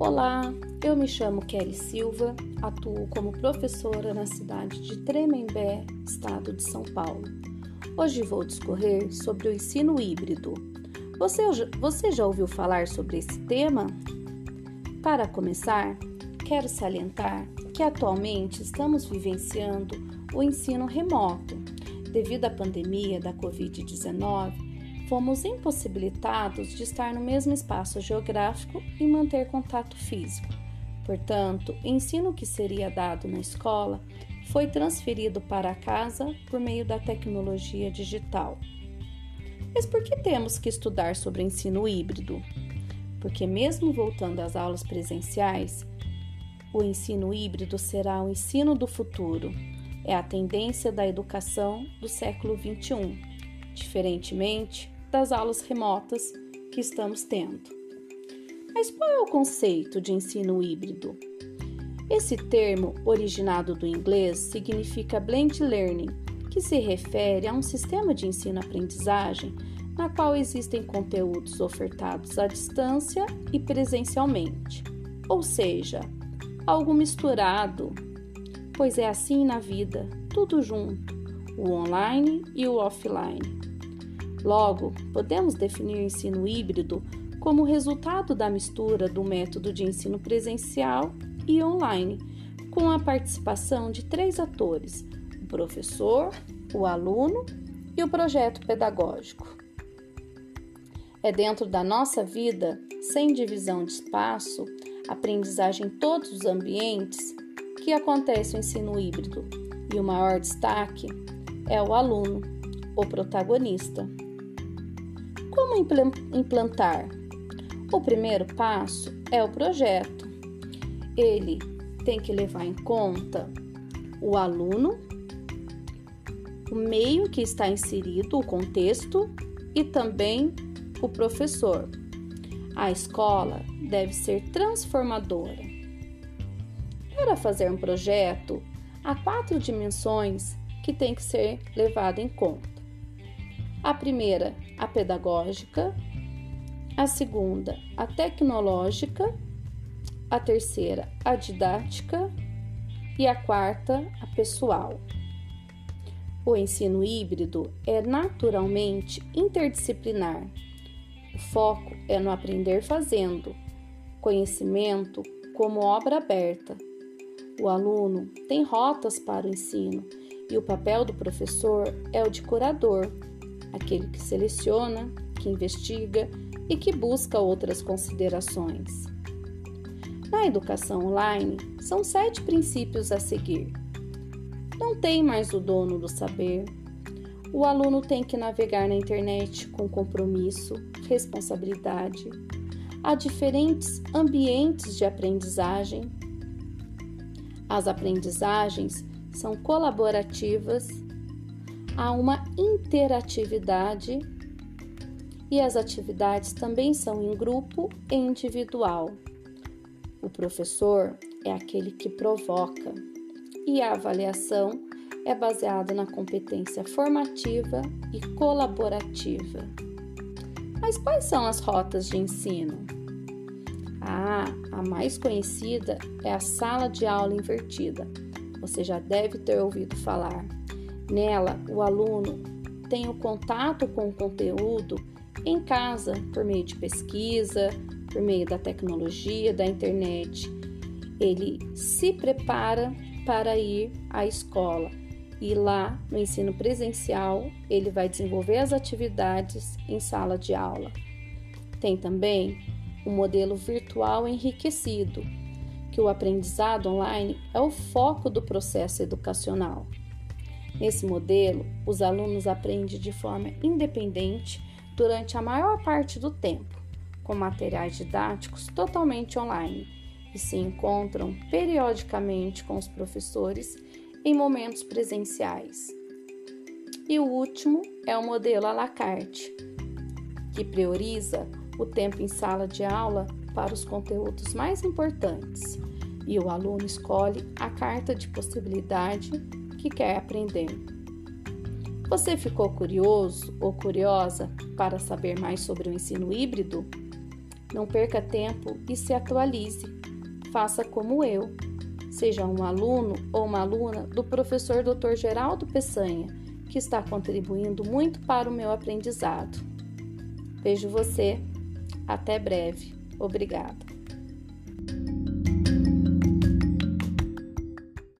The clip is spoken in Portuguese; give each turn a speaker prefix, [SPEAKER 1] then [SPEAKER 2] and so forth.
[SPEAKER 1] Olá, eu me chamo Kelly Silva, atuo como professora na cidade de Tremembé, estado de São Paulo. Hoje vou discorrer sobre o ensino híbrido. Você, você já ouviu falar sobre esse tema? Para começar, quero salientar que atualmente estamos vivenciando o ensino remoto. Devido à pandemia da Covid-19, fomos impossibilitados de estar no mesmo espaço geográfico e manter contato físico. Portanto, o ensino que seria dado na escola foi transferido para casa por meio da tecnologia digital. Mas por que temos que estudar sobre ensino híbrido? Porque, mesmo voltando às aulas presenciais, o ensino híbrido será o ensino do futuro. É a tendência da educação do século XXI. Diferentemente, das aulas remotas que estamos tendo. Mas qual é o conceito de ensino híbrido? Esse termo, originado do inglês, significa blend learning, que se refere a um sistema de ensino-aprendizagem na qual existem conteúdos ofertados à distância e presencialmente, ou seja, algo misturado, pois é assim na vida, tudo junto, o online e o offline. Logo, podemos definir o ensino híbrido como resultado da mistura do método de ensino presencial e online, com a participação de três atores: o professor, o aluno e o projeto pedagógico. É dentro da nossa vida, sem divisão de espaço, aprendizagem em todos os ambientes, que acontece o ensino híbrido, e o maior destaque é o aluno, o protagonista. Como implantar? O primeiro passo é o projeto. Ele tem que levar em conta o aluno, o meio que está inserido, o contexto e também o professor. A escola deve ser transformadora. Para fazer um projeto, há quatro dimensões que tem que ser levado em conta. A primeira, a pedagógica, a segunda, a tecnológica, a terceira, a didática e a quarta, a pessoal. O ensino híbrido é naturalmente interdisciplinar. O foco é no aprender fazendo, conhecimento como obra aberta. O aluno tem rotas para o ensino e o papel do professor é o de curador aquele que seleciona, que investiga e que busca outras considerações. Na educação online, são sete princípios a seguir. Não tem mais o dono do saber. O aluno tem que navegar na internet com compromisso, responsabilidade. Há diferentes ambientes de aprendizagem. As aprendizagens são colaborativas há uma interatividade e as atividades também são em grupo e individual. O professor é aquele que provoca e a avaliação é baseada na competência formativa e colaborativa. Mas quais são as rotas de ensino? Ah, a mais conhecida é a sala de aula invertida. Você já deve ter ouvido falar. Nela, o aluno tem o contato com o conteúdo em casa por meio de pesquisa, por meio da tecnologia, da internet. Ele se prepara para ir à escola e lá no ensino presencial ele vai desenvolver as atividades em sala de aula. Tem também o modelo virtual enriquecido, que o aprendizado online é o foco do processo educacional. Nesse modelo, os alunos aprendem de forma independente durante a maior parte do tempo, com materiais didáticos totalmente online e se encontram periodicamente com os professores em momentos presenciais. E o último é o modelo à la carte, que prioriza o tempo em sala de aula para os conteúdos mais importantes e o aluno escolhe a carta de possibilidade que quer aprender. Você ficou curioso ou curiosa para saber mais sobre o ensino híbrido? Não perca tempo e se atualize. Faça como eu. Seja um aluno ou uma aluna do professor Dr. Geraldo Peçanha, que está contribuindo muito para o meu aprendizado. Vejo você. Até breve. Obrigada.